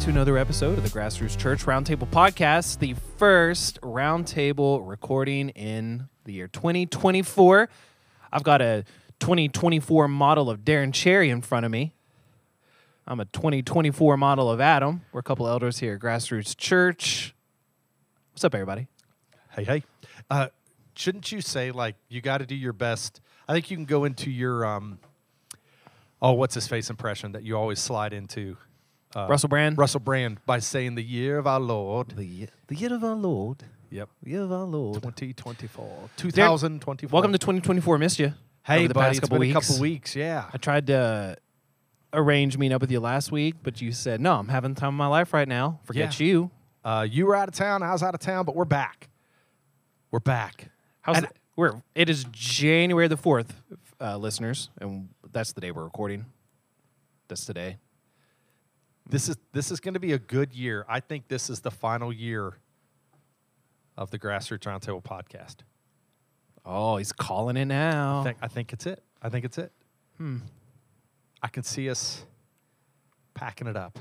to another episode of the Grassroots Church Roundtable Podcast, the first roundtable recording in the year 2024. I've got a 2024 model of Darren Cherry in front of me. I'm a 2024 model of Adam. We're a couple elders here at Grassroots Church. What's up, everybody? Hey, hey. Uh, shouldn't you say like you got to do your best? I think you can go into your um. Oh, what's his face impression that you always slide into? Uh, Russell Brand. Russell Brand by saying the year of our Lord. The, ye- the year of our Lord. Yep. The year of our Lord. 2024. 2024. Welcome to 2024. Missed you. Hey, the buddy. past It's couple been weeks. a couple weeks. Yeah. I tried to arrange meeting up with you last week, but you said, no, I'm having the time of my life right now. Forget Yeah. you. Uh, you were out of town. I was out of town, but we're back. We're back. How's And- it? We're, it is January the 4th, uh, listeners, and that's the day we're recording. That's today. This is this is going to be a good year. I think this is the final year of the Grassroots Roundtable podcast. Oh, he's calling it now. I think I think it's it. I think it's it. hmm. I can see us packing it up. Do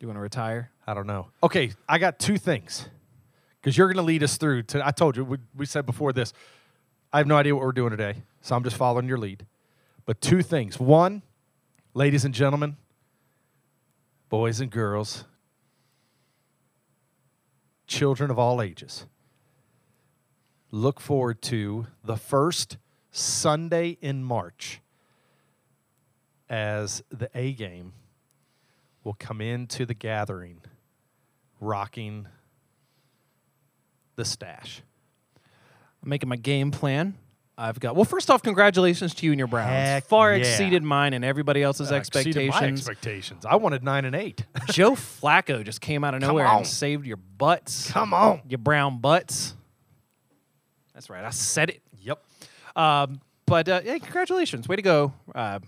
you want to retire? I don't know. Okay, I got two things because you're going to lead us through. To I told you we, we said before this. I have no idea what we're doing today, so I'm just following your lead. But two things. One, ladies and gentlemen, boys and girls, children of all ages, look forward to the first Sunday in March as the A game will come into the gathering rocking the stash. I'm making my game plan. I've got, well, first off, congratulations to you and your Browns. Heck Far yeah. exceeded mine and everybody else's Uh, exceeded my expectations. expectations. I wanted nine and eight. Joe Flacco just came out of nowhere and saved your butts. Come on. Your brown butts. That's right. I said it. Yep. Um, but uh, yeah, congratulations. Way to go, uh,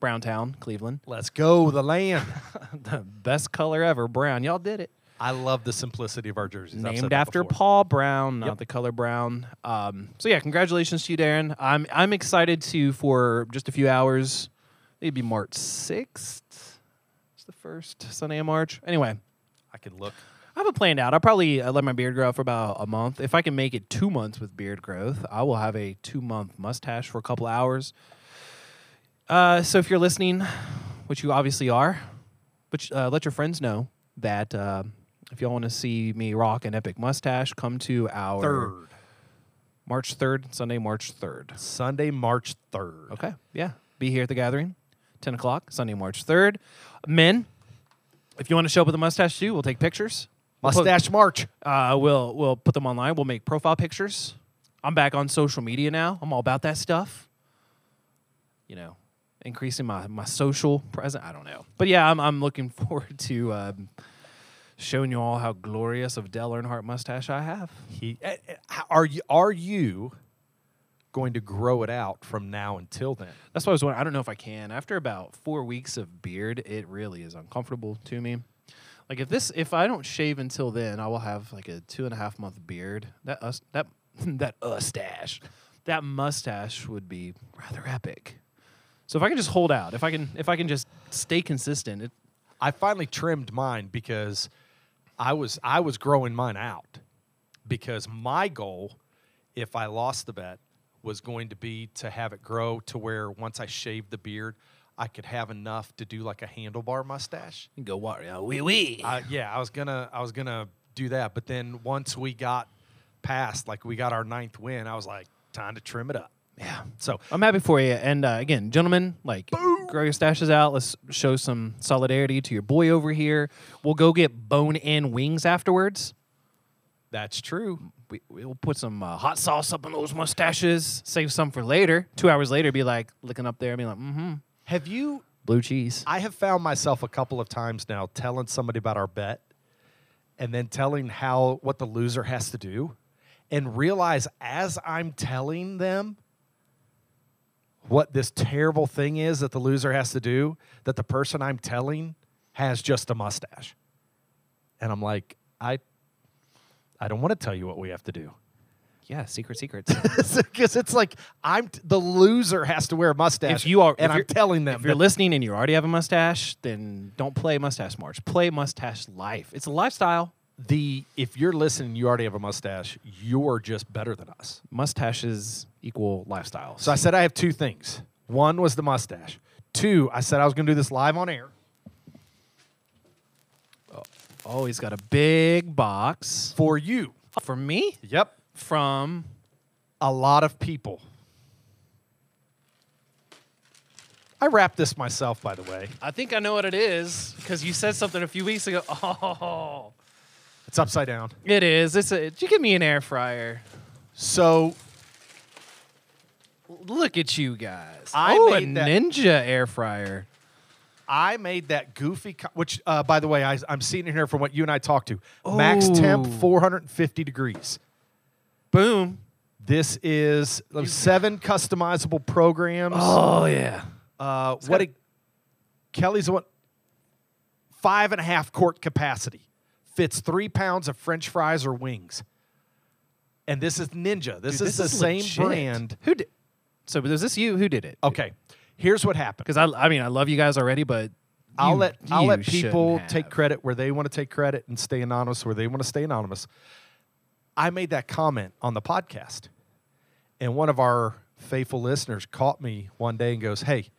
Browntown, Cleveland. Let's go the land. the best color ever, brown. Y'all did it. I love the simplicity of our jerseys. Named after before. Paul Brown, not Yep. the color brown. Um, so yeah, congratulations to you, Darren. I'm I'm excited to for just a few hours, maybe March sixth. It's the first Sunday in March. Anyway, I can look. I have it planned out. I'll probably uh, let my beard grow out for about a month. If I can make it two months with beard growth, I will have a two month mustache for a couple hours. Uh, so if you're listening, which you obviously are, but uh, let your friends know that uh, if y'all want to see me rock an epic mustache, come to our Third. March 3rd, Sunday, March 3rd. Sunday, March 3rd. Okay. Yeah. Be here at the gathering, 10 o'clock, Sunday, March 3rd. Men, if you want to show up with a mustache too, we'll take pictures. We'll put- Mustache March. uh, we'll we'll put them online. We'll make profile pictures. I'm back on social media now. I'm all about that stuff. You know, increasing my my social presence. I don't know, but yeah, I'm I'm looking forward to um, showing you all how glorious of Dale Earnhardt mustache I have. He, eh, eh, are you are you going to grow it out from now until then? That's what I was wondering. I don't know if I can. After about four weeks of beard, it really is uncomfortable to me. Like if this, if I don't shave until then, I will have like a two and a half month beard. That us, that that mustache, that mustache would be rather epic. So if I can just hold out, if I can, if I can just stay consistent, it, I finally trimmed mine because I was I was growing mine out because my goal, if I lost the bet, was going to be to have it grow to where once I shaved the beard, I could have enough to do like a handlebar mustache. you go what? Yeah, wee wee. Uh, yeah, I was gonna I was gonna do that, but then once we got past, like we got our ninth win, I was like, time to trim it up. yeah. So I'm happy for you. And uh, again, gentlemen, like grow your stashes out. Let's show some solidarity to your boy over here. We'll go get bone in wings afterwards. that's true. We, we'll put some uh, hot sauce up on those mustaches. Save some for later. Two hours later, be like looking up there, and be like, mm-hmm, Have you blue cheese. I have found myself a couple of times now telling somebody about our bet and then telling how what the loser has to do and realize as I'm telling them what this terrible thing is that the loser has to do that the person I'm telling has just a mustache. And I'm like, I I don't want to tell you what we have to do. Yeah, secret secrets. because it's like I'm t- the loser has to wear a mustache. if you are, and if I'm telling them if you're listening and you already have a mustache, then don't play mustache march. Play mustache life. It's a lifestyle. The if you're listening, you already have a mustache. You're just better than us. Mustaches equal lifestyles. So I said I have two things. One was the mustache. Two, I said I was going to do this live on air oh, oh, he's got a big box for you. for me Yep, from. a lot of people. I wrapped this myself, by the way. I think I know what it is because you said something a few weeks ago. Oh, It's upside down. it is. It's a. You give me an air fryer? So Look at you guys. I oh, a made that- Ninja air fryer. I made that goofy, co- which, uh, by the way, I, I'm seeing it here from what you and I talked to. Max temp, Ooh. 450 degrees. Boom. This is seven customizable programs. Oh yeah. uh, what a- it, Kelly's one five and a half quart capacity. Fits three pounds of French fries or wings. And this is Ninja. This Dude, is the same legit. brand. Who did? So was this you? Who did it? Okay, here's what happened. Because I, I mean, I love you guys already, but I'll you- let I'll let people take credit where they want to take credit and stay anonymous where they want to stay anonymous. I made that comment on the podcast, and one of our faithful listeners caught me one day and goes, "Hey,"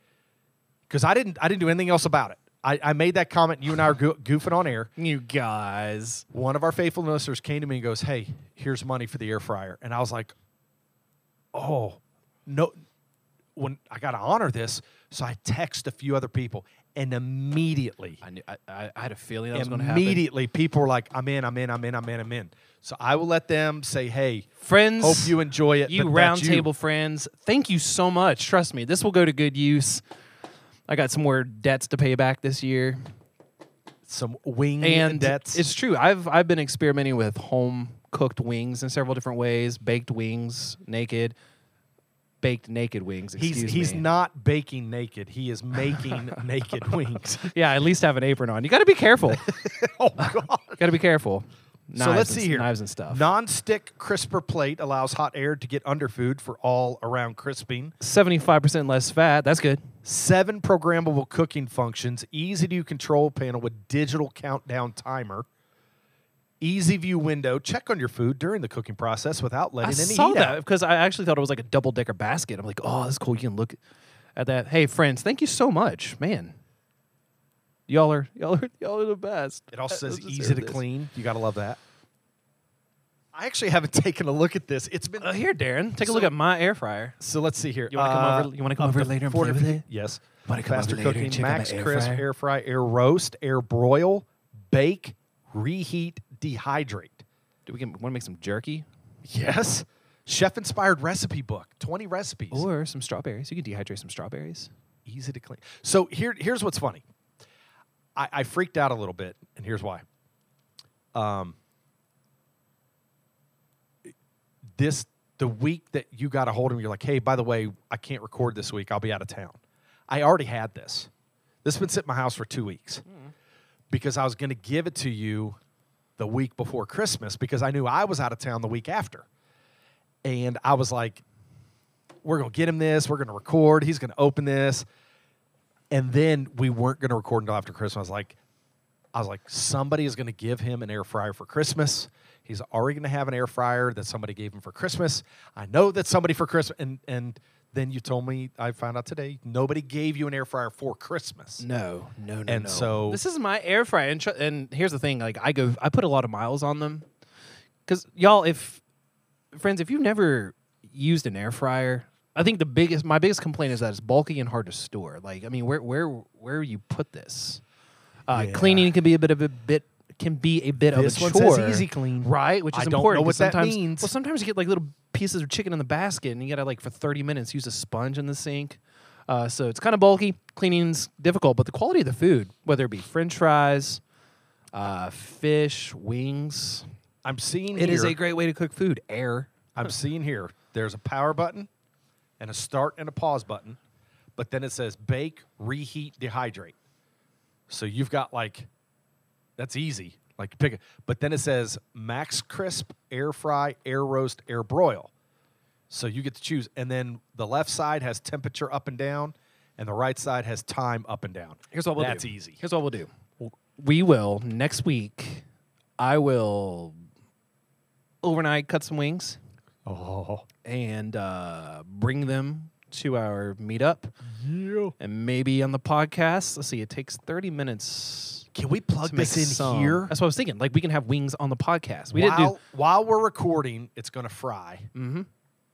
because I didn't I didn't do anything else about it. I, I made that comment. You and I are go- goofing on air. You guys. One of our faithful listeners came to me and goes, "Hey, here's money for the air fryer," and I was like, "Oh, no." When I got to honor this, so I text a few other people, and immediately I, knew, I, I had a feeling that was going to happen. immediately people were like, I'm in, I'm in, I'm in, I'm in, I'm in. So I will let them say, hey, Friends, hope you enjoy it. you but round that's table friends, thank you so much. Trust me, this will go to good use. I got some more debts to pay back this year, Some wing and debts. it's true. I've I've been experimenting with home cooked wings in several different ways: baked wings, naked, baked naked wings. he's excuse he's me. not baking naked. He is making naked wings. Yeah, at least have an apron on. You got to be careful. oh God. got to be careful. so let's Knives see and- here. Knives and stuff. Non-stick crisper plate allows hot air to get under food for all around crisping. Seventy-five percent less fat. That's good. Seven programmable cooking functions. Easy to control panel with digital countdown timer. Easy view window. Check on your food during the cooking process without I letting any saw heat that out. because I actually thought it was like a double decker basket. I'm like, oh, that's cool. You can look at that. Hey, friends, thank you so much, man. Y'all are y'all are y'all are the best. It also I- says I easy to this. clean. You gotta love that. I actually haven't taken a look at this. It's been Uh, here, Darren, take a So- look at my air fryer. so. Let's see here. You wanna come Uh, over- you wanna come up over to later and play with it? Yes. Wanna come over Faster later and cooking, check out my max air crisp, fryer? air fry, air roast, air broil, bake, reheat, dehydrate. Do we want to make some jerky Yes. Chef inspired recipe book. Twenty recipes. or some strawberries? You can dehydrate some strawberries. easy to clean. So here, here's what's funny. I, I freaked out a little bit, and here's why. Um, this the week that you got a hold of me, you're like, hey, by the way, I can't record this week. I'll be out of town. I already had this. This has been sitting in my house for two weeks because I was going to give it to you the week before Christmas because I knew I was out of town the week after. And I was like, we're going to get him this. We're going to record. He's going to open this. And then we weren't going to record until after Christmas. I was like, I was like, somebody is going to give him an air fryer for Christmas. He's already going to have an air fryer that somebody gave him for Christmas. I know that somebody for Christmas. And, and then you told me, I found out today, nobody gave you an air fryer for Christmas. No, no, no. And no. so- this is my air fryer, and, tr- and here's the thing: like I go, I put a lot of miles on them, because y'all, if friends, if you've never used an air fryer, I think the biggest, my biggest complaint is that it's bulky and hard to store. Like, I mean, where, where, where you put this? Uh, Yeah. Cleaning can be a bit of a bit can be a bit This of a one chore. says easy clean. right? Which is I don't important. know what that sometimes, means. Well, sometimes you get like little pieces of chicken in the basket, and you gotta like for thirty minutes use a sponge in the sink. Uh, so it's kind of bulky. Cleaning's difficult, but the quality of the food, whether it be French fries, uh, fish, wings, I'm seeing it here, is a great way to cook food. Air. I'm seeing here, there's a power button and a start and a pause button, but then it says bake, reheat, dehydrate. So you've got like, that's easy. Like pick it. But then it says max crisp, air fry, air roast, air broil. So you get to choose. And then the left side has temperature up and down, and the right side has time up and down. Here's what we'll do. That's do. easy. Here's what we'll do. We will next week. I will overnight cut some wings Oh. and uh, bring them to our meetup, Yeah. and maybe on the podcast. Let's see. It takes thirty minutes. Can we plug to make this in some. here? That's what I was thinking. Like we can have wings on the podcast. We while, didn't do. while we're recording, it's going to fry. Mm-hmm.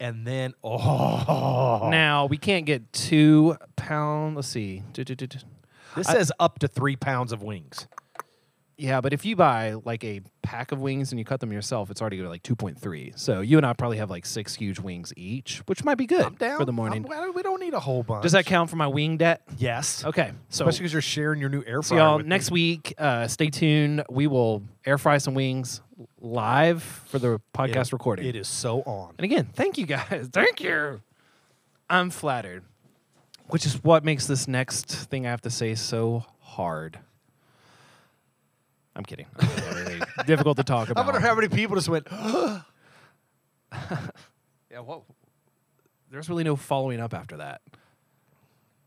And then, oh. Now we can't get two pound. Let's see. This I- says up to three pounds of wings. Yeah, but if you buy like a pack of wings and you cut them yourself, it's already like two point three. So you and I probably have like six huge wings each, which might be good for the morning. I'm- we don't need a whole bunch. Does that count for my wing debt? Yes. Okay, so Especially because you're sharing your new air so fryer. y'all with next me. week, uh, stay tuned. We will air fry some wings live for the podcast It- recording. It is so on. And again, thank you guys. Thank you. I'm flattered, which is what makes this next thing I have to say so hard. I'm kidding. I don't difficult to talk about. I about. wonder how many people just went. Yeah, well, there's really no following up after that.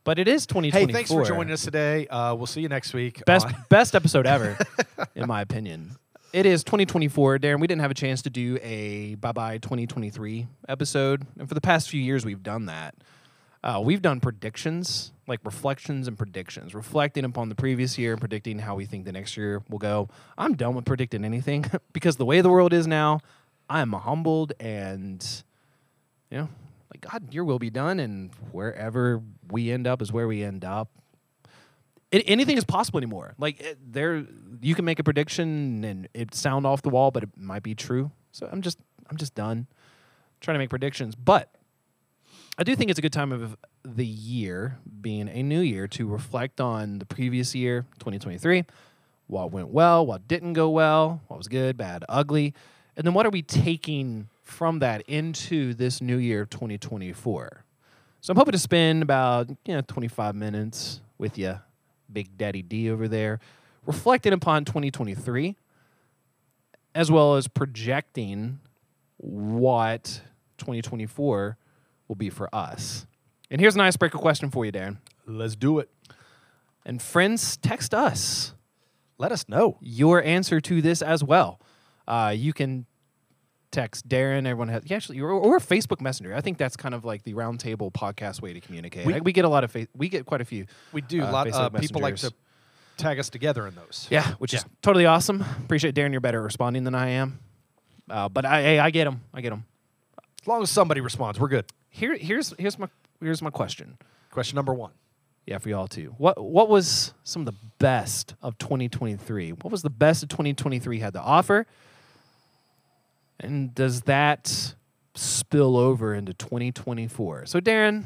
But it is 2024. hey, thanks for joining us today. Uh, we'll see you next week. Best on- best episode ever, in my opinion. It is 2024, Darren. We didn't have a chance to do a bye bye 2023 episode, and for the past few years, we've done that. Uh, we've done predictions, like reflections and predictions, reflecting upon the previous year and predicting how we think the next year will go. I'm done with predicting anything because the way the world is now, I am humbled and, you know, like God, your will be done, and wherever we end up is where we end up it, anything is possible anymore. Like it, there, you can make a prediction and it sound off the wall, but it might be true. So I'm just, I'm just done trying to make predictions. But I do think it's a good time of the year, being a new year, to reflect on the previous year, 2023, what went well, what didn't go well, what was good, bad, ugly, and then what are we taking from that into this new year, of 2024. So I'm hoping to spend about you know 25 minutes with you, Big Daddy D over there, reflecting upon 2023, as well as projecting what 2024 will be for us. And here's an icebreaker question for you, Darren. Let's do it. And friends, text us Let us know. your answer to this as well. Uh, you can text Darren. Everyone has yeah, actually, or, or Facebook Messenger. I think that's kind of like the roundtable podcast way to communicate. We- Like, We, get a lot of fa- we get quite a few. We do. Uh, a lot. Uh, people like to tag us together in those. Yeah, which is totally awesome. Appreciate Darren. You're better at responding than I am. Uh, but I, hey, I get them. I get them. As long as somebody responds, we're good. Here, here's here's my here's my question. Question number one. Yeah, for y'all too. What what was some of the best of 2023? What was the best of 2023 had to offer? And does that spill over into 2024? So Darren,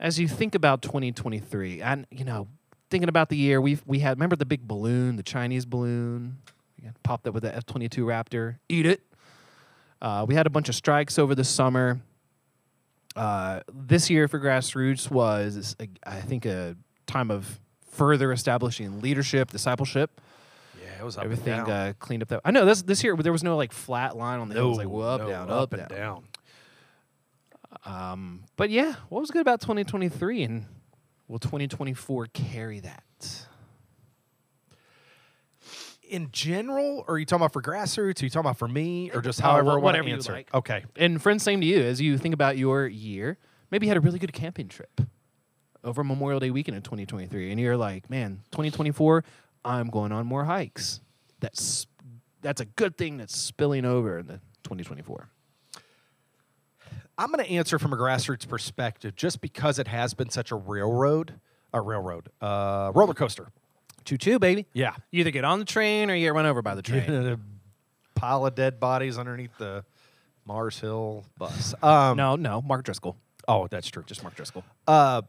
as you think about 2023, and you know, thinking about the year, we've we had remember the big balloon, the Chinese balloon, popped up with the F22 Raptor. Eat it. Uh, we had a bunch of strikes over the summer. Uh, this year for grassroots was, a- I think, a time of further establishing leadership, discipleship. Yeah, it was up Everything and down. uh, cleaned up. That I know this this year there was no like flat line on the hill. It was like well, up, no, down, up, up, and down. down. Um, but yeah, what was good about 2023, and will 2024 carry that? In general, or are you talking about for grassroots? Are you talking about for me, or just Uh, however I want whatever to you answer? like. Okay. And friends, same to you. As you think about your year, maybe you had a really good camping trip over Memorial Day weekend in 2023, and you're like, man, 2024, I'm going on more hikes. That's that's a good thing that's spilling over into 2024. I'm going to answer from a grassroots perspective, just because it has been such a railroad, a railroad, uh, roller coaster. Choo choo, baby. Yeah. You either get on the train or you get run over by the train. a pile of dead bodies underneath the Mars Hill bus. Um, no, no, Mark Driscoll. Oh, that's true. Just Mark Driscoll. uh,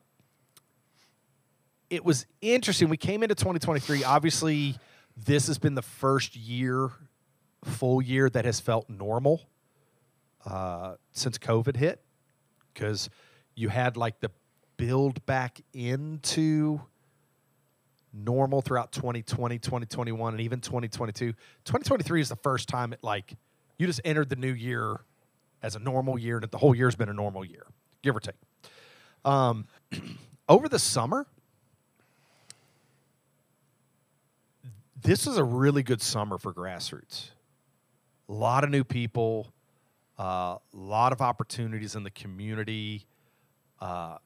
it was interesting. We came into 2023. Obviously, this has been the first year, full year, that has felt normal uh, since COVID hit because you had like the build back into normal throughout 2020, 2021, and even 2022. 2023 is the first time it like you just entered the new year as a normal year, and the whole year's been a normal year, give or take. Um, over the summer, this was a really good summer for grassroots. A lot of new people, a uh, lot of opportunities in the community. Uh,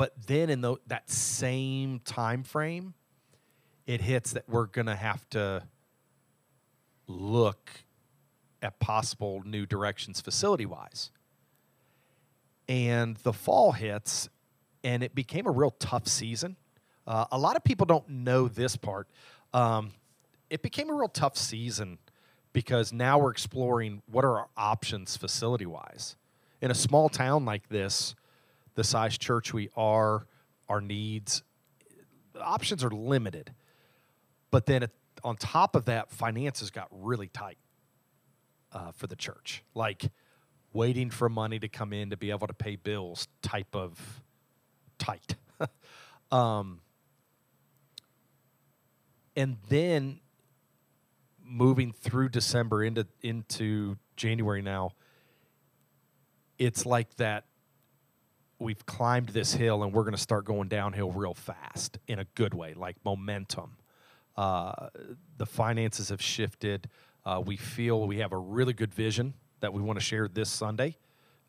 but then in the, that same time frame, it hits that we're going to have to look at possible new directions facility wise. And the fall hits, and it became a real tough season. Uh, a lot of people don't know this part. Um, it became a real tough season because now we're exploring what are our options facility wise. In a small town like this, the size church we are, our needs, options are limited. But then it, on top of that, finances got really tight uh, for the church. Like waiting for money to come in to be able to pay bills type of tight. um, and then moving through December into into January now, it's like that we've climbed this hill and we're going to start going downhill real fast in a good way, like momentum. Uh, the finances have shifted. Uh, we feel we have a really good vision that we want to share this Sunday,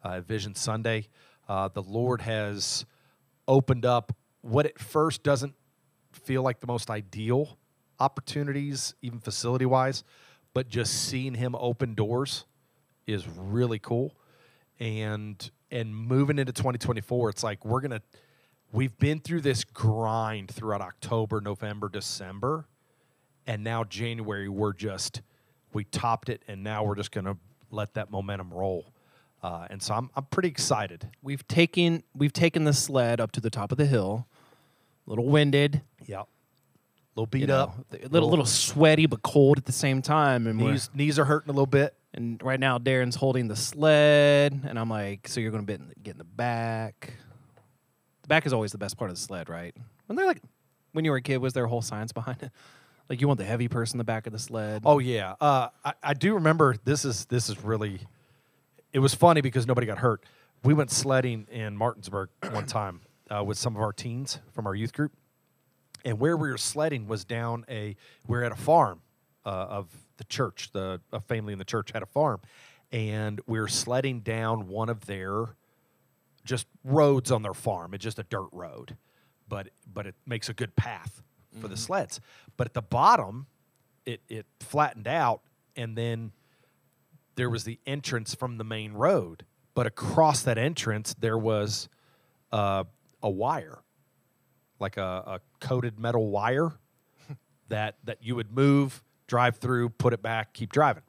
uh, Vision Sunday. Uh, the Lord has opened up what at first doesn't feel like the most ideal opportunities, even facility wise, but just seeing Him open doors is really cool. And and moving into 2024, it's like we're gonna we've been through this grind throughout October, November, December, and now January we're just we topped it, and now we're just gonna let that momentum roll. Uh, and so I'm I'm pretty excited. We've taken we've taken the sled up to the top of the hill, a little winded, Yeah. A little beat you know, up, a little little sweaty but cold at the same time, and knees knees are hurting a little bit. And right now Darren's holding the sled, and I'm like, so you're gonna be in the, get in the back. The back is always the best part of the sled, right? When they're like, when you were a kid, was there a whole science behind it? Like you want the heavy person in the back of the sled. Oh yeah, uh, I, I do remember. This is this is really. It was funny because nobody got hurt. We went sledding in Martinsburg one time uh, with some of our teens from our youth group, and where we were sledding was down a. We are at a farm uh, of the church. The a family in the church had a farm, and we were sledding down one of their just roads on their farm. It's just a dirt road, but but it makes a good path for the sleds. But at the bottom, it it flattened out, and then there was the entrance from the main road. But across that entrance, there was uh, a wire, like a, a coated metal wire that that you would move, drive through, put it back, keep driving.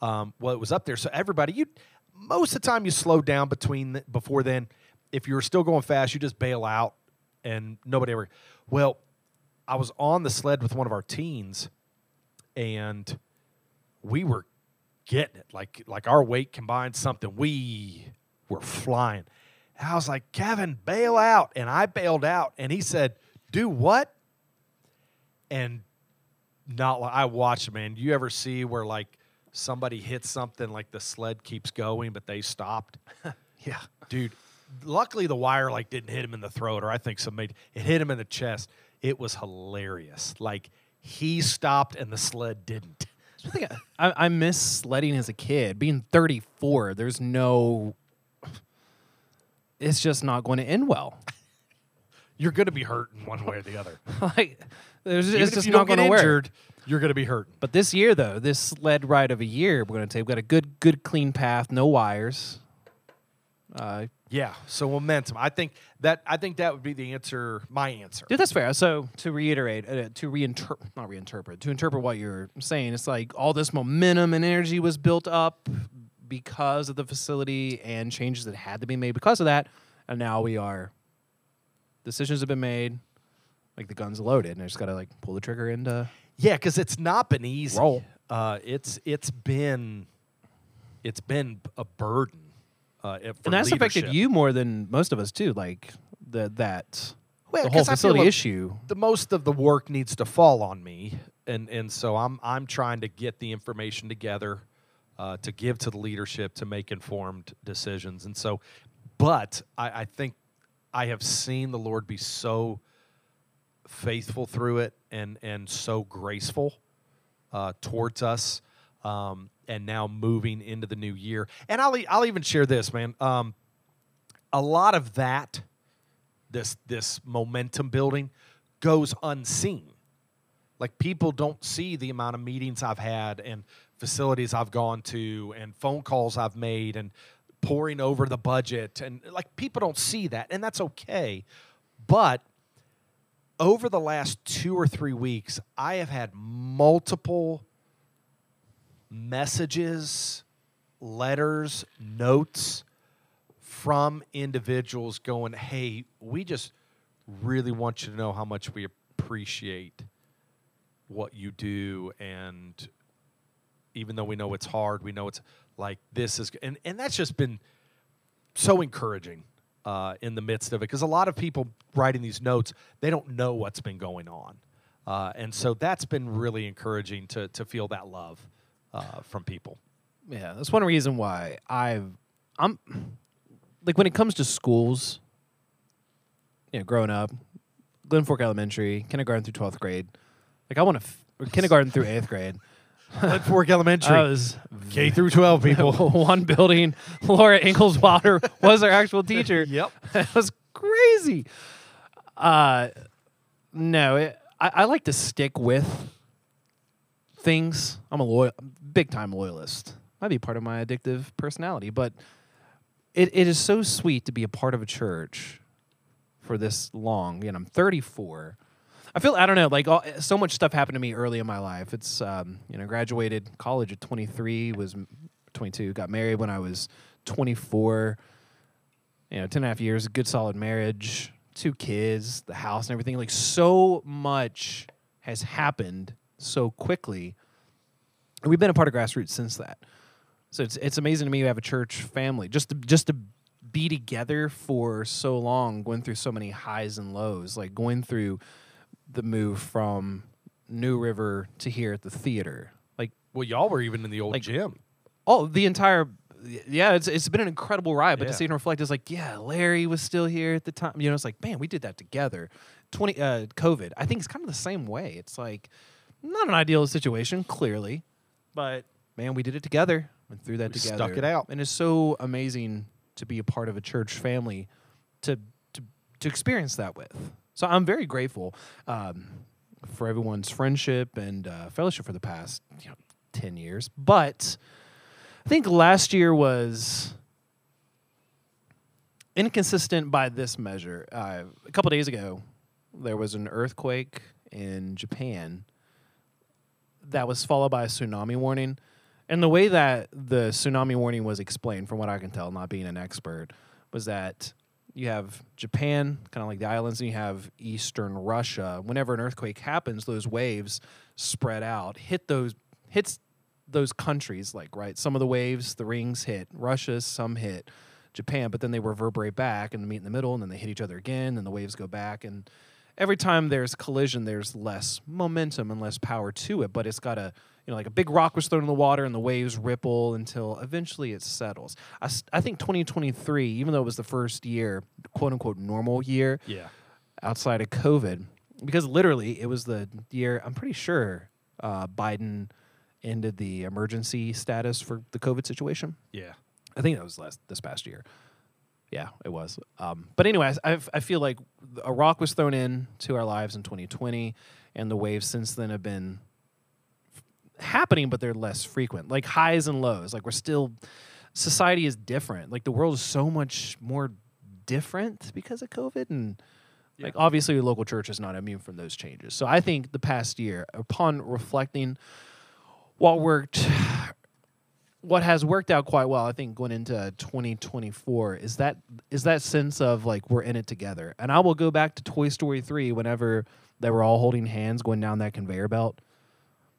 Um, well, it was up there, so everybody, you most of the time you slow down between the, before then. If you were still going fast, you just bail out, and nobody ever. Well, I was on the sled with one of our teens, and we were getting it. Like like our weight combined something. We were flying. I was like, Kevin, bail out. And I bailed out. And he said, Do what? And not like I watched, man. You ever see where like somebody hits something like the sled keeps going, but they stopped? yeah. Dude, luckily the wire like didn't hit him in the throat, or I think somebody it hit him in the chest. It was hilarious. Like he stopped and the sled didn't. I I, miss sledding as a kid. Being 34, there's no. It's just not going to end well. You're gonna be hurt in one way or the other. like, there's, Even it's just not going to work. injured, you're gonna be hurt. But this year, though, this sled ride of a year, we're going to take. We've got a good, good, clean path, no wires. Uh, Yeah. So momentum. I think that I think that would be the answer. My answer. Dude, that's fair. So to reiterate, uh, to reinterpret, not reinterpret, to interpret what you're saying, it's like all this momentum and energy was built up because of the facility and changes that had to be made because of that, and now we are. Decisions have been made, like the guns loaded, and I just got to like pull the trigger and uh, Yeah, because it's not been easy. Roll. Uh, it's it's been it's been a burden. Uh, it- and that's affected you more than most of us too. Like the that Well, the whole 'cause I feel facility like issue. the most of the work needs to fall on me, and and so I'm I'm trying to get the information together uh, to give to the leadership to make informed decisions, and so, but I, I think I have seen the Lord be so faithful through it and and so graceful uh, towards us, um, and now moving into the new year. And I'll I'll even share this, man. Um, a lot of that, this this momentum building, goes unseen. Like people don't see the amount of meetings I've had and facilities I've gone to and phone calls I've made and pouring over the budget and like people don't see that and that's okay. But over the last 2 or 3 weeks, I have had multiple messages, letters, notes from individuals going, "Hey, we just really want you to know how much we appreciate what you do and even though we know it's hard, we know it's like this is and and that's just been so encouraging uh, in the midst of it because a lot of people writing these notes they don't know what's been going on uh, and so that's been really encouraging to to feel that love uh, from people Yeah, that's one reason why I've I'm like when it comes to schools, you know, growing up, Glen Fork Elementary, kindergarten through twelfth grade, like I want to f- kindergarten through eighth grade. Glen Fork Elementary I was K through 12 people one building. Laura Ingalls Wilder was our actual teacher. yep it was crazy. Uh, no, it, I, I like to stick with things. I'm a loyal, big time loyalist. Might be part of my addictive personality, but it, it is so sweet to be a part of a church for this long. You know, I'm 34. I feel I don't know, like all, so much stuff happened to me early in my life. It's um, you know, graduated college at 23, was 22, got married when I was 24 you know, 10 and a half years, good solid marriage, two kids, the house and everything. Like so much has happened so quickly. And we've been a part of grassroots since that. So it's it's amazing to me to have a church family. Just to just to be together for so long, going through so many highs and lows, like going through the move from New River to here at the theater. Like well y'all were even in the old Like, gym Oh, the entire yeah, it's it's been an incredible ride. But Yeah. to see and reflect is like, yeah, Larry was still here at the time. You know, it's like, man, we did that together. Twenty uh, COVID. I think it's kind of the same way. It's like not an ideal situation, clearly, but man, we did it together. and threw that We together. stuck it out. and it's so amazing to be a part of a church family, to to to experience that with. So I'm very grateful um, for everyone's friendship and uh, fellowship for the past you know ten years, but. I think last year was inconsistent by this measure. Uh, a couple days ago, there was an earthquake in Japan that was followed by a tsunami warning. And the way that the tsunami warning was explained, from what I can tell, not being an expert, was that you have Japan, kind of like the islands, and you have eastern Russia. Whenever an earthquake happens, those waves spread out, hit those hits those countries. Like right, some of the waves, the rings hit Russia, some hit Japan, but then they reverberate back and meet in the middle, and then they hit each other again, and the waves go back. And every time there's collision, there's less momentum and less power to it. But it's got a you know like a big rock was thrown in the water, and the waves ripple until eventually it settles. I think 2023, even though it was the first year, quote unquote normal year, yeah outside of COVID, because literally it was the year I'm pretty sure uh, Biden ended the emergency status for the COVID situation. yeah I think that was last this past year. Yeah, it was. Um, but anyway, I I feel like a rock was thrown in to our lives in 2020, and the waves since then have been f- happening, but they're less frequent. Like highs and lows. Like we're still society is different. Like the world is so much more different because of COVID and. Like obviously, your local church is not immune from those changes. So I think the past year, upon reflecting, what worked what has worked out quite well, I think, going into 2024 is that is that sense of like we're in it together. And I will go back to Toy Story 3 whenever they were all holding hands going down that conveyor belt.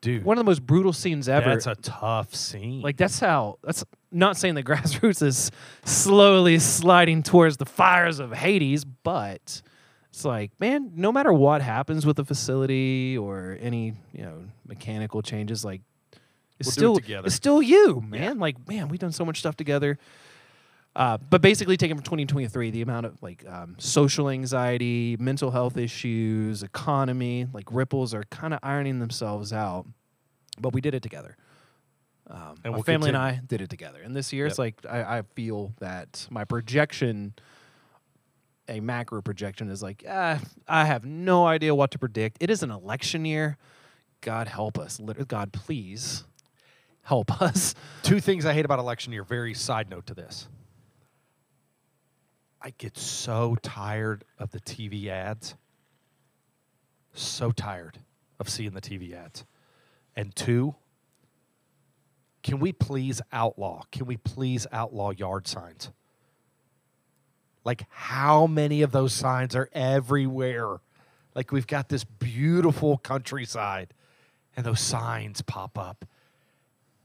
dude One of the most brutal scenes ever. that's a tough scene like that's how that's not saying the grassroots is slowly sliding towards the fires of Hades, but It's like, man, no matter what happens with the facility or any, you know, mechanical changes, like it's We'll still it's still you, man. Like, man, we've done so much stuff together. Uh, but basically, taken from 2023, the amount of like um, social anxiety, mental health issues, economy, like ripples are kind of ironing themselves out. But we did it together. Um, And my we'll family and. I did it together. And this year, it's like I, I feel that my projection, a macro projection, is like ah, I have no idea what to predict. It is an election year. God help us. God, please help us. Two things I hate about election year. Very side note to this. I get so tired of the TV ads. So tired of seeing the TV ads. And two, can we please outlaw? Can we please outlaw yard signs? Like, how many of those signs are everywhere? Like, we've got this beautiful countryside, and those signs pop up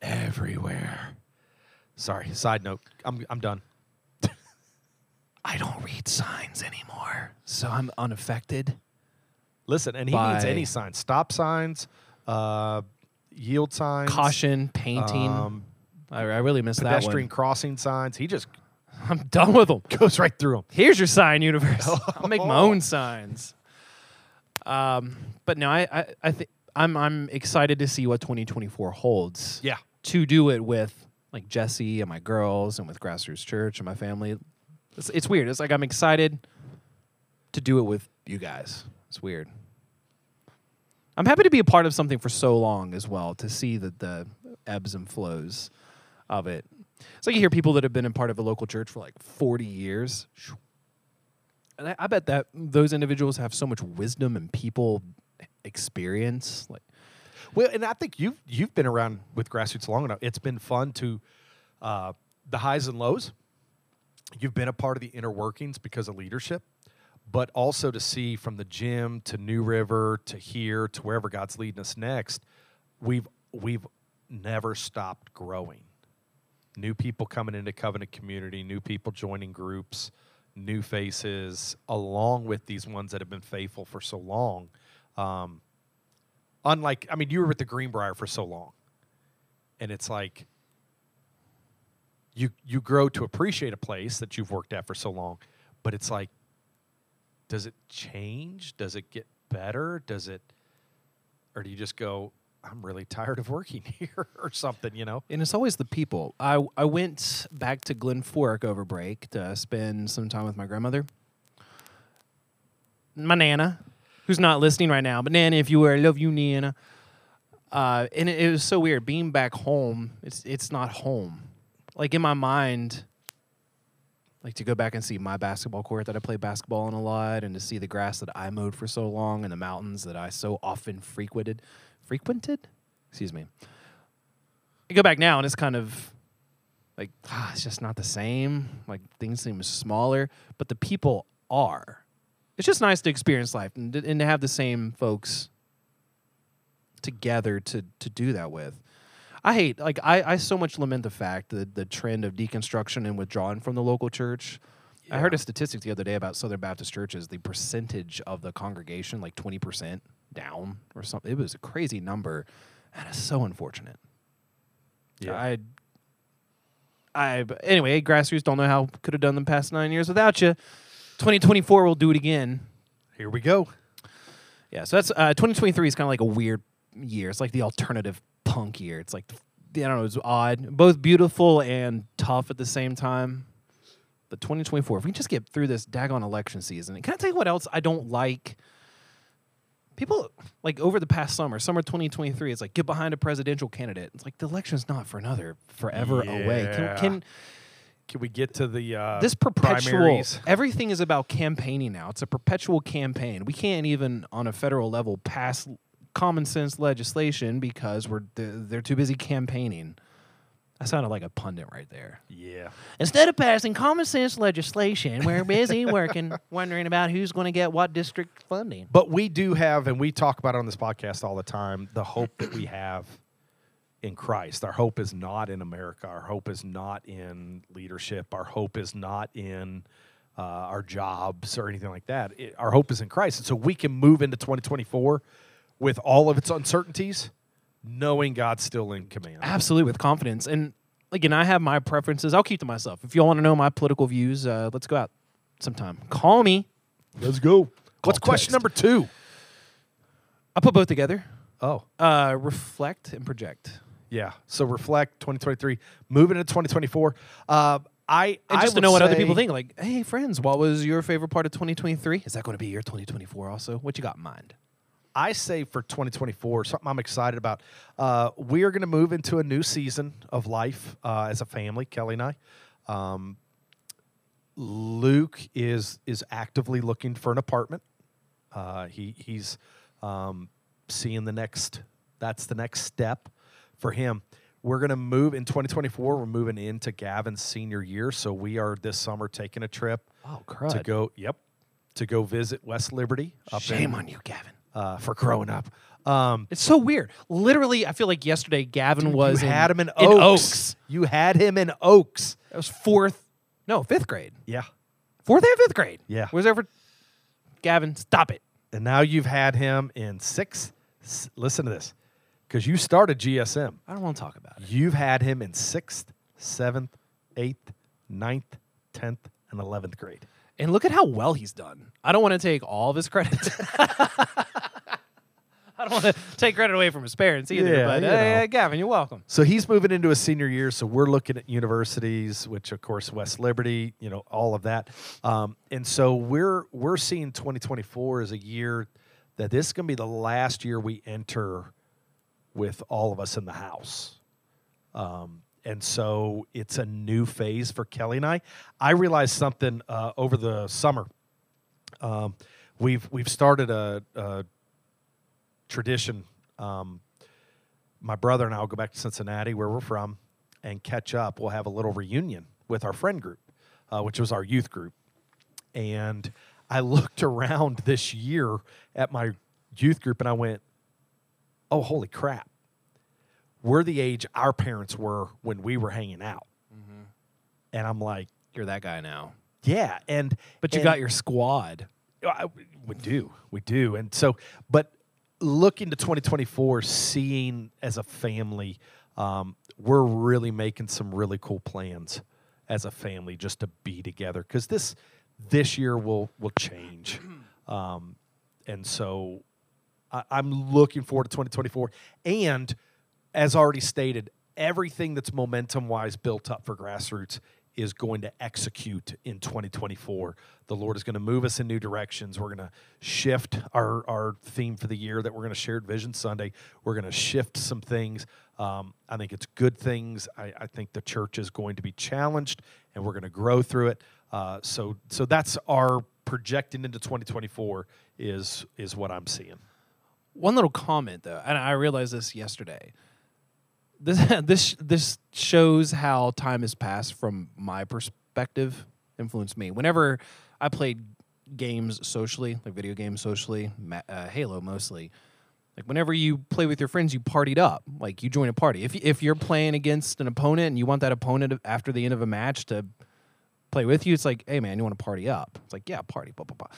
everywhere. Sorry, side note. I'm, I'm done. I don't read signs anymore, so I'm unaffected. Listen, and he By- any signs stop signs, uh, yield signs, Caution, painting. um, I, I really missed that pedestrian one. crossing signs. He just I'm done with them. goes right through them. Here's your sign universe. I'll make my own signs. Um, but no, I I, I think I'm I'm excited to see what 2024 holds. Yeah. To do it with like Jesse and my girls and with Grassroots Church and my family. It's, it's weird. It's like I'm excited to do it with you guys. It's weird. I'm happy to be a part of something for so long as well to see the, the ebbs and flows of it. It's like you hear people that have been a part of a local church for like 40 years. And I, I bet that those individuals have so much wisdom and people experience. Like, Well, and I think you've you've been around with grassroots long enough. It's been fun to uh, the highs and lows. You've been a part of the inner workings because of leadership, but also to see from the gym to New River to here to wherever God's leading us next. We've we've never stopped growing. New people coming into covenant community, new people joining groups, new faces, along with these ones that have been faithful for so long. Um, unlike I mean, you were with the Greenbrier for so long, and it's like you you grow to appreciate a place that you've worked at for so long, but it's like, does it change? Does it get better? Does it, or do you just go? I'm really tired of working here, or something, you know? and it's always the people. I, I went back to Glen Fork over break to spend some time with my grandmother. My Nana, who's not listening right now, but Nana, if you were, I love you, Nana. Uh, and it, it was so weird being back home. It's it's not home. Like in my mind, like to go back and see my basketball court that I played basketball in a lot, and to see the grass that I mowed for so long, and the mountains that I so often frequented, frequented, excuse me. I go back now, and it's kind of like ah, it's just not the same. Like things seem smaller, but the people are. It's just nice to experience life and, to- and to have the same folks together to to do that with. I hate like I, I so much lament the fact that the trend of deconstruction and withdrawing from the local church. I heard a statistic the other day about Southern Baptist churches, the percentage of the congregation, like twenty percent down or something. It was a crazy number. And it's so unfortunate. Yeah. I I but anyway, grassroots don't know how could have done the past nine years without you. 2024 we'll do it again. Here we go. Yeah, so that's uh, 2023 is kind of like a weird year. It's like the alternative punk year. It's like I don't know, it's odd, both beautiful and tough at the same time. But 2024, if we can just get through this daggone election season, can I tell you what else I don't like? People like over the past summer, summer 2023, it's like get behind a presidential candidate. It's like the election's not for another forever away. Can, can Can we get to the uh, this perpetual primaries? everything is about campaigning now. It's a perpetual campaign. We can't even on a federal level pass common sense legislation because we're they're, they're too busy campaigning. I sounded like a pundit right there. Yeah. instead of passing common sense legislation we're busy working wondering about who's going to get what district funding. But we do have, and we talk about it on this podcast all the time, the hope that we have in Christ. Our hope is not in America. Our hope is not in leadership. Our hope is not in uh, our jobs or anything like that. It, our hope is in Christ, and so we can move into 2024 with all of its uncertainties, knowing God's still in command. Absolutely, with confidence. And again, I have my preferences. I'll keep to myself. If y'all want to know my political views, uh, let's go out sometime. Call me. Let's go. What's Call question number two? I'll put both together. Oh, Uh, reflect and project. Yeah. So reflect 2023, moving into 2024. Uh, I And I just to know what other people think. Like, hey, friends, what was your favorite part of 2023? Is that going to be your 2024 also? What you got in mind? I say for 2024, something I'm excited about. Uh, we are going to move into a new season of life uh, as a family, Kelly and I. Um, Luke is is actively looking for an apartment. Uh, he he's um, seeing the next. That's the next step for him. We're going to move in 2024. We're moving into Gavin's senior year, so we are this summer taking a trip Oh, to go. Yep, to go visit West Liberty. Up Shame in, on you, Gavin. uh, for growing up. Um, It's so weird. Literally, I feel like yesterday Gavin was you in, had him in in Oaks. Oaks. You had him in Oaks. That was fourth, no, fifth grade. Yeah. Fourth and fifth grade. Yeah. Was there for Gavin? Stop it. And now you've had him in sixth. s- Listen to this, because you started GSM. I don't want to talk about it. You've had him in sixth, seventh, eighth, ninth, tenth, and eleventh grade. And look at how well he's done. I don't want to take all of his credit. I don't want to take credit away from his parents either. Yeah, but you hey, know. Gavin, you're welcome. So he's moving into a senior year. So we're looking at universities, which of course West Liberty, you know, all of that. Um, and so we're we're seeing 2024 as a year that this is going to be the last year we enter with all of us in the house. Um, and so it's a new phase for Kelly and I. I realized something uh, over the summer. Um, we've we've started a, a tradition. Um, my brother and I will go back to Cincinnati, where we're from, and catch up. We'll have a little reunion with our friend group, uh, which was our youth group. And I looked around this year at my youth group and I went, oh, holy crap. We're the age our parents were when we were hanging out. And I'm like, You're that guy now. yeah. And But you and- got your squad. I- we do, we do, and so, but looking to 2024, seeing as a family, um, we're really making some really cool plans as a family just to be together because this this year will will change, um, and so I'm looking forward to 2024. And as already stated, everything that's momentum wise built up for grassroots is going to execute in 2024. The Lord is going to move us in new directions. We're going to shift our, our theme for the year that we're going to Shared Vision Sunday. We're going to shift some things. Um, I think it's good things. I, I think the church is going to be challenged and we're going to grow through it. Uh, so, so that's our projecting into 2024 is is what I'm seeing. One little comment though, and I realized this yesterday. This this this shows how time has passed from my perspective. Influenced me whenever I played games socially, like video games socially, uh, Halo mostly. Like whenever you play with your friends, you partied up. Like you join a party. If if you're playing against an opponent and you want that opponent after the end of a match to play with you, it's like, hey man, you want to party up? It's like, yeah, party, blah blah blah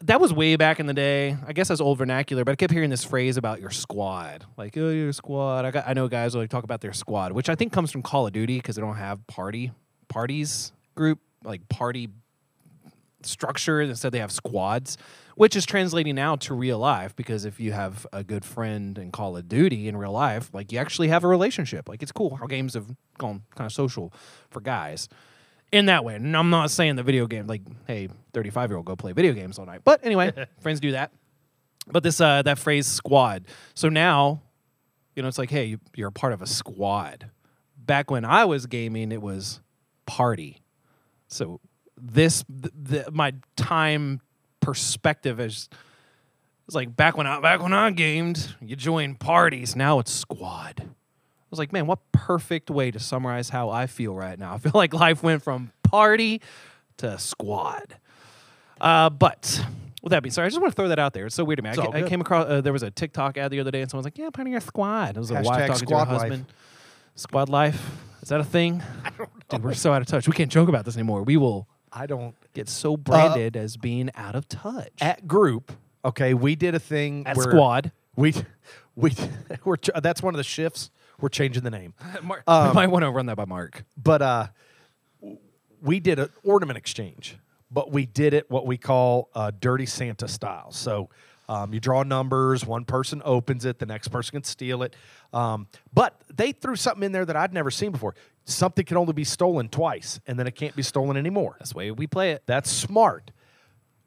that was way back in the day. I guess that's old vernacular, but I kept hearing this phrase about your squad. Like, oh, your squad. I got I know guys like talk about their squad, which I think comes from Call of Duty because they don't have party parties group, like party structure. Instead they have squads, which is translating now to real life because if you have a good friend in Call of Duty in real life, like you actually have a relationship. Like it's cool how games have gone kind of social for guys in that way. And I'm not saying the video game, like, hey, 35 year old go play video games all night. But anyway, friends do that. But this uh, that phrase squad. So now, you know, it's like, hey, you- you're a part of a squad. Back when I was gaming, it was party. So this th- the, my time perspective is it's like back when I back when I gamed, you join parties. Now it's squad. I was like, man, what perfect way to summarize how I feel right now. I feel like life went from party to squad. Uh, but with that being said, I just want to throw that out there. It's so weird to me. I, ca- I came across uh, there was a TikTok ad the other day, and someone's like, "Yeah, your squad." It was a wife Hashtag talking to her life. husband. Squad life is that a thing? Dude, we're so out of touch. We can't joke about this anymore. We will. I don't. Get so branded as being out of touch. At group, okay, we did a thing At squad. We we we're that's one of the shifts. We're changing the name, Mark, Um, we might want to run that by Mark. but uh, we did an ornament exchange, but we did it what we call uh, dirty Santa style. So. Um, you draw numbers. One person opens it. The next person can steal it. Um, but they threw something in there that I'd never seen before. Something can only be stolen twice, and then it can't be stolen anymore. That's the way we play it. That's smart.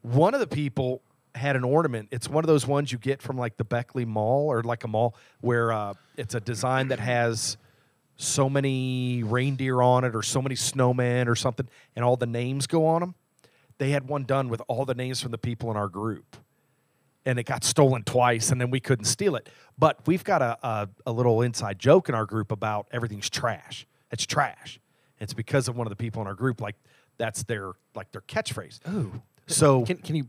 One of the people had an ornament. It's one of those ones you get from like the Beckley Mall or like a mall where uh, it's a design that has so many reindeer on it or so many snowmen or something, and all the names go on them. They had one done with all the names from the people in our group. And it got stolen twice, and then we couldn't steal it. But we've got a, a, a little inside joke in our group about everything's trash. It's trash. It's because of one of the people in our group. Like that's their like their catchphrase. Ooh. So Can, can you?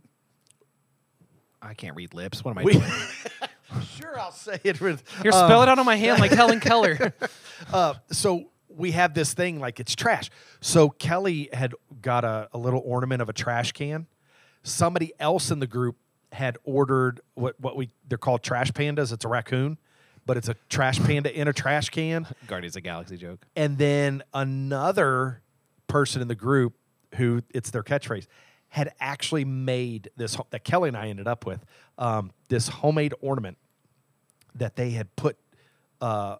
I can't read lips. What am I we, doing? sure, I'll say it with. Here, um, spell it out on my hand like Helen Keller. uh, so we have this thing like it's trash. So Kelly had got a, a little ornament of a trash can. Somebody else in the group had ordered what what we they're called trash pandas. It's a raccoon, but it's a trash panda in a trash can. Guardians of the Galaxy joke. And then another person in the group who it's their catchphrase had actually made this that Kelly and I ended up with um, this homemade ornament that they had put. Uh,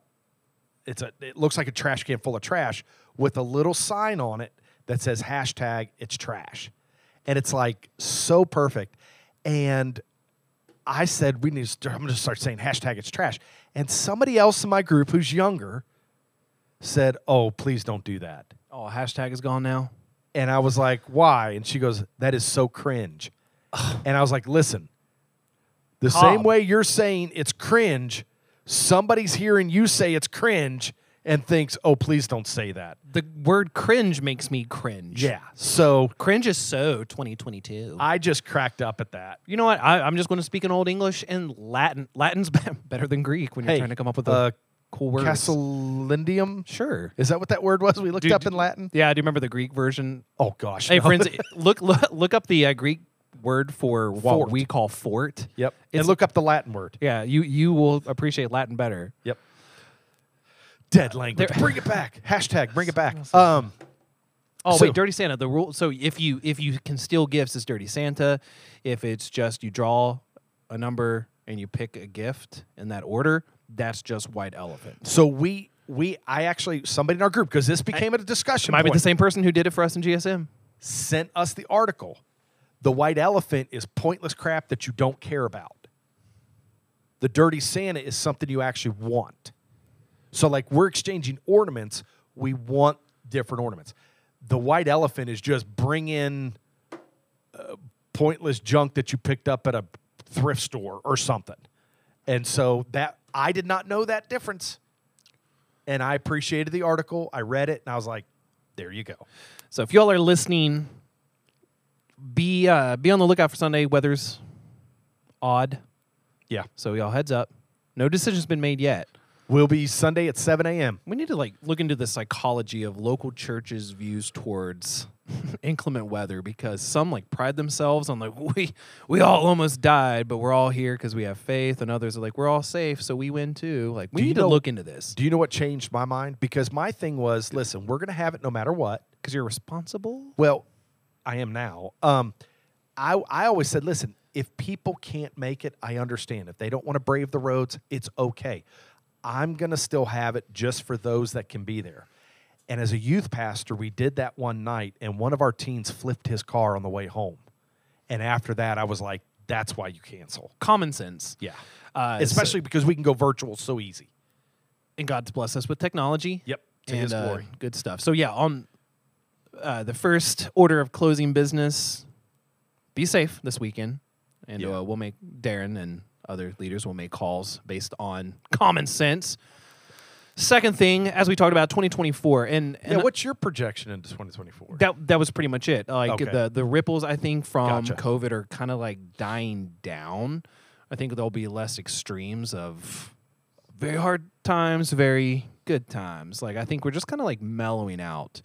it's a it looks like a trash can full of trash with a little sign on it that says hashtag it's trash, and it's like so perfect. And I said we need to. I'm going to start saying hashtag it's trash. And somebody else in my group who's younger said, "Oh, please don't do that." Oh, hashtag is gone now. And I was like, "Why?" And she goes, "That is so cringe." and I was like, "Listen, the Cobb. same way you're saying it's cringe, somebody's hearing you say it's cringe and thinks, "Oh, please don't say that." The word cringe makes me cringe. Yeah. So Cringe is so 2022. I just cracked up at that. you know what? I, I'm just going to speak in Old English and Latin. Latin's better than Greek when you're Hey, trying to come up with a uh, cool word. Castellindium. Sure. Is that what that word was we looked Do- up do- in Latin? Yeah, do you remember the Greek version? Oh gosh. Hey, no. friends, look, look look up the uh, Greek word for what Fort. we call fort. Yep. It's- and look up the Latin word. Yeah, you you will appreciate Latin better. Yep. Dead language. Bring it back. Hashtag bring it back. Um, Oh So- wait, Dirty Santa. The rule. So if you if you can steal gifts, it's Dirty Santa. If it's just you draw a number and you pick a gift in that order, that's just White Elephant. so we we I actually somebody in our group because this became a discussion. Might be the same person who did it for us in GSM. Sent us the article. The white elephant is pointless crap that you don't care about. The dirty Santa is something you actually want. So like we're exchanging ornaments, we want different ornaments. The white elephant is just bring in uh, pointless junk that you picked up at a thrift store or something. And so that I did not know that difference. And I appreciated the article. I read it and I was like, there you go. So if y'all are listening, be uh, be on the lookout for Sunday. Weather's odd, Yeah. so y'all heads up. No decision's been made yet. We'll be Sunday at 7 a.m. We need to like look into the psychology of local churches' views towards inclement weather because some like pride themselves on like we we all almost died, but we're all here because we have faith, and others are like we're all safe, so we win too. Like we Do need to know- look into this Do you know what changed my mind? Because my thing was, listen, we're going to have it no matter what. because you're responsible. Well, I am now. Um, I I always said, listen, if people can't make it, I understand. If they don't want to brave the roads, it's okay. I'm gonna still have it just for those that can be there. And as a youth pastor, we did that one night, and one of our teens flipped his car on the way home. And after that, I was like, that's why you cancel. Common sense. Yeah. Uh, so- Especially because we can go virtual so easy. and God's blessed us with technology. Yep. To and his uh, good stuff. So yeah, on uh, the first order of closing business, be safe this weekend, and Yeah. uh, we'll make Darren and other leaders will make calls based on common sense. Second thing, as we talked about, 2024, and, and Yeah, what's your projection into 2024? that that was pretty much it. Like Okay. the the ripples, I think from Gotcha. COVID are kind of like dying down. I think there'll be less extremes of very hard times, very good times. Like I think we're just kind of like mellowing out.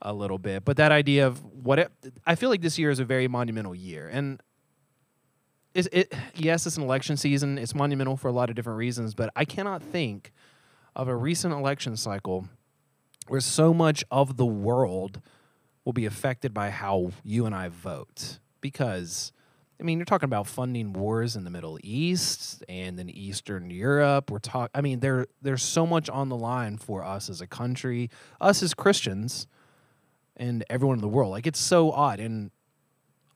a little bit. But that idea of what it, I feel like this year is a very monumental year, and is it? Yes, it's an election season. It's monumental for a lot of different reasons, but I cannot think of a recent election cycle where so much of the world will be affected by how you and I vote because I mean, you're talking about funding wars in the Middle East and in Eastern Europe. We're talking. I mean, there there's so much on the line for us as a country, us as Christians, and everyone in the world. Like it's so odd, and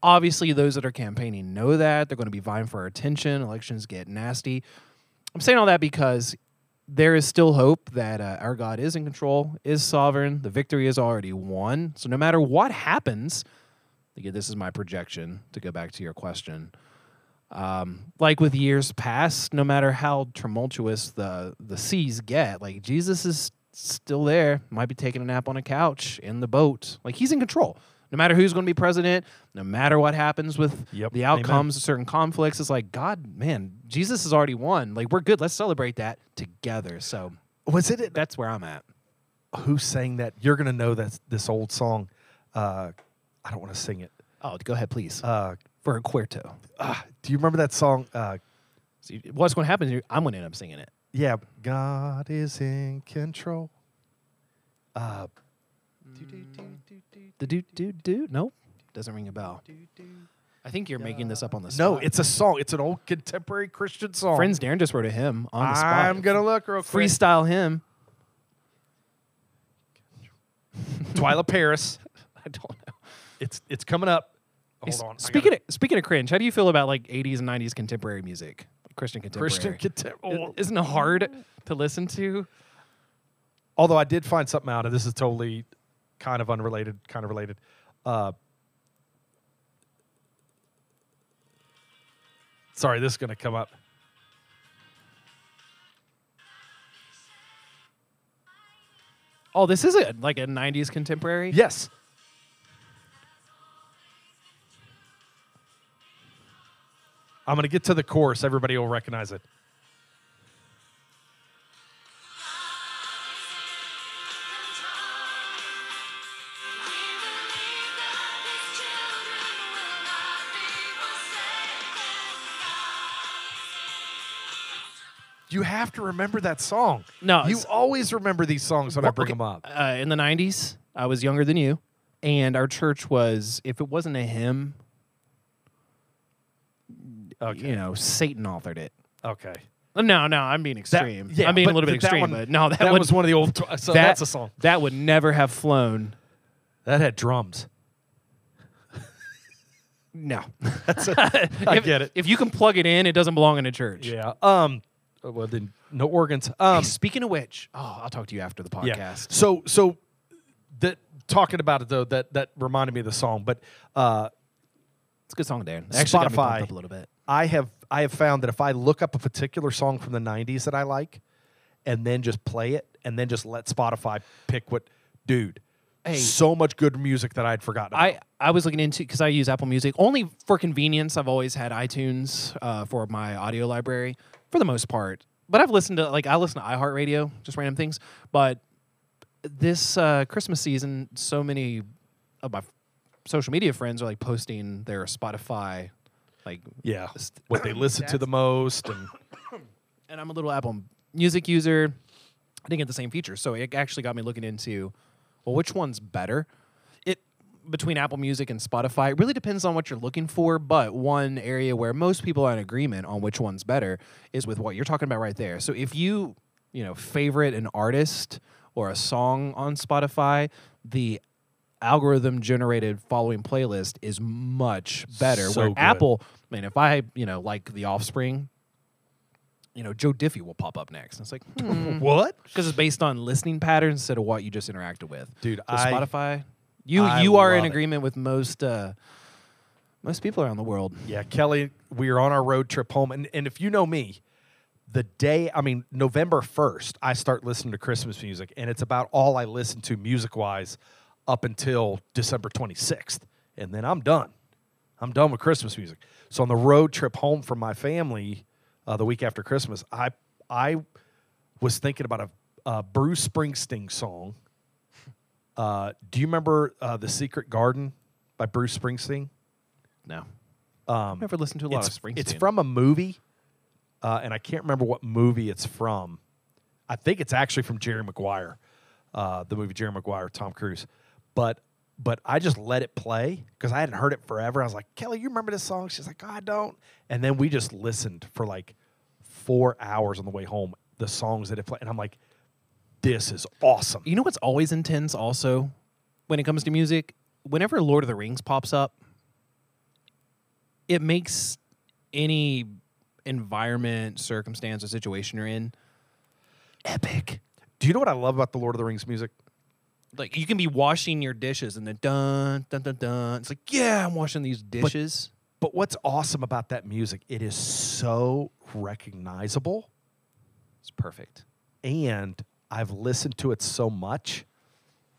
obviously those that are campaigning know that they're going to be vying for our attention. Elections get nasty. I'm saying all that because there is still hope that uh, our God is in control, is sovereign. The victory is already won. So no matter what happens Again, this is my projection to go back to your question. Um, like with years past, no matter how tumultuous the the seas get, like Jesus is still there. Might be taking a nap on a couch in the boat. Like he's in control. No matter who's going to be president, no matter what happens with Yep. the Amen. outcomes of certain conflicts, it's like God, man, Jesus has already won. Like we're good. Let's celebrate that together. So Was it that's where I'm at. Who sang that? You're gonna know that this old song. Uh, I don't want to sing it. Oh, go ahead, please. Uh, For a cuarto. ah, do you remember that song? Uh, So you- what's going to happen? is I'm going to end up singing it. yeah, God is in control. Uh, The do do do. Nope, doesn't ring a bell. I think you're making this up on the spot. no, it's a song. It's an old contemporary Christian song. Friends Darren just wrote a hymn on the spot. I'm gonna look real quick. freestyle hymn. Twila Paris. I don't know. It's it's coming up. Hold on. I Speaking gotta- of, speaking of cringe, how do you feel about like 80s and 90s contemporary music, Christian contemporary? Christian contemporary. I- Isn't it hard to listen to? Although I did find something out, and this is totally kind of unrelated, kind of related. Uh, sorry, this is going to come up. Oh, this is a like a 90s contemporary. Yes. I'm going to get to the chorus. Everybody will recognize it. You have to remember that song. No, you always remember these songs when I bring okay, them up. Uh, in the 90s, I was younger than you, and our church was, if it wasn't a hymn, Okay. you know, Satan authored it. Okay. No, no, I'm being extreme. yeah, I'm being a little bit extreme, one- but no, that, That, would, was one of the old. So that- that's a song That would never have flown. that had drums. No, That's it. I if, get it. If you can plug it in, it doesn't belong in a church. Yeah. Um. Well, then no organs. Um. Hey, speaking of which, oh, I'll talk to you after the podcast. Yeah. So so that talking about it though that that reminded me of the song, but uh, It's a good song, Dan. It Actually, Spotify. up a little bit. I have I have found that if I look up a particular song from the '90s that I like, and then just play it, and then just let Spotify pick what, dude. Hey. so much good music that I'd forgotten. About. I, I was looking into because I use Apple Music only for convenience. I've always had iTunes uh, for my audio library for the most part, but I've listened to like I listen to iHeartRadio, just random things. But this uh, Christmas season, so many of my f- social media friends are like posting their Spotify, like, yeah, st- what they listen to the most, and and I'm a little Apple Music user. I didn't get the same features, so it actually got me looking into well, which one's better? Between Apple Music and Spotify. It really depends on what you're looking for, but one area where most people are in agreement on which one's better is with what you're talking about right there. So if you, you know, favorite an artist or a song on Spotify, the algorithm generated following playlist is much better. So where good. Apple, I mean, if I, you know, like The Offspring, you know, Joe Diffie will pop up next. And it's like, hmm, what? because it's based on listening patterns instead of what you just interacted with. Dude, So I- Spotify, you I you are in love it. agreement with most uh, most people around the world. Yeah, Kelly, we are on our road trip home. And, and if you know me, the day, I mean, November 1st, I start listening to Christmas music, and it's about all I listen to music wise up until December 26th. And then I'm done. I'm done with Christmas music. So on the road trip home from my family uh, the week after Christmas, I, I was thinking about a, a Bruce Springsteen song Uh, do you remember uh, The Secret Garden by Bruce Springsteen? No. Um, Never listened to a lot it's, of Springsteen. it's from a movie, uh, and I can't remember what movie it's from. I think it's actually from Jerry Maguire, uh, the movie Jerry Maguire, Tom Cruise. But but I just let it play because I hadn't heard it forever. I was like, Kelly, you remember this song? She's like, oh, I don't. And then we just listened for like four hours on the way home. The songs that it played, and I'm like, this is awesome. You know what's always intense also when it comes to music? Whenever Lord of the Rings pops up, it makes any environment, circumstance, or situation you're in epic. Do you know what I love about the Lord of the Rings music? Like you can be washing your dishes and then dun dun dun dun. It's like, yeah, I'm washing these dishes. But what's awesome about that music? It is so recognizable. it's perfect. and I've listened to it so much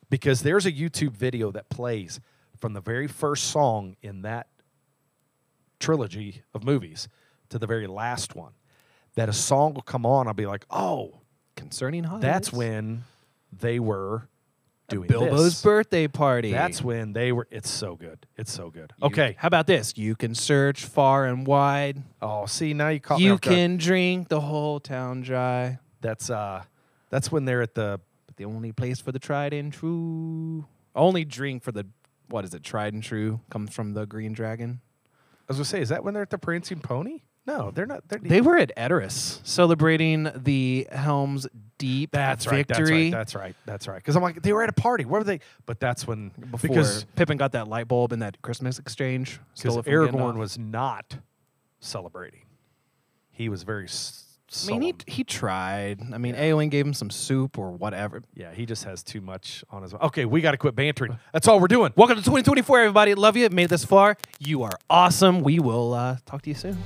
because there's a YouTube video that plays from the very first song in that trilogy of movies to the very last one. That a song will come on, I'll be like, oh, Concerning Hobbits. that's when they were doing Bilbo's this. birthday party. That's when they were. It's so good. It's so good. You- Okay. How about this? You can search far and wide. Oh, see now you caught me You can drink the whole town dry. That's uh, that's when they're at the the only place for the tried and true, only drink for the what is it? Tried and true comes from the Green Dragon. I was gonna say, is that when they're at the Prancing Pony? No, they're not. They're, They were at Edoras celebrating the Helm's Deep That's right. victory That's right. That's right. That's right. Because I'm like, they were at a party. Where were they? But that's when before because Pippin got that light bulb in that Christmas exchange. because stole it from Gandalf. Aragorn was not celebrating. He was very. s- I mean, he, he tried. I mean, Eowyn gave him some soup or whatever. yeah, he just has too much on his. Okay, we got to quit bantering. That's all we're doing. Welcome to 2024, everybody. Love you. Made this far. You are awesome. We will uh, talk to you soon.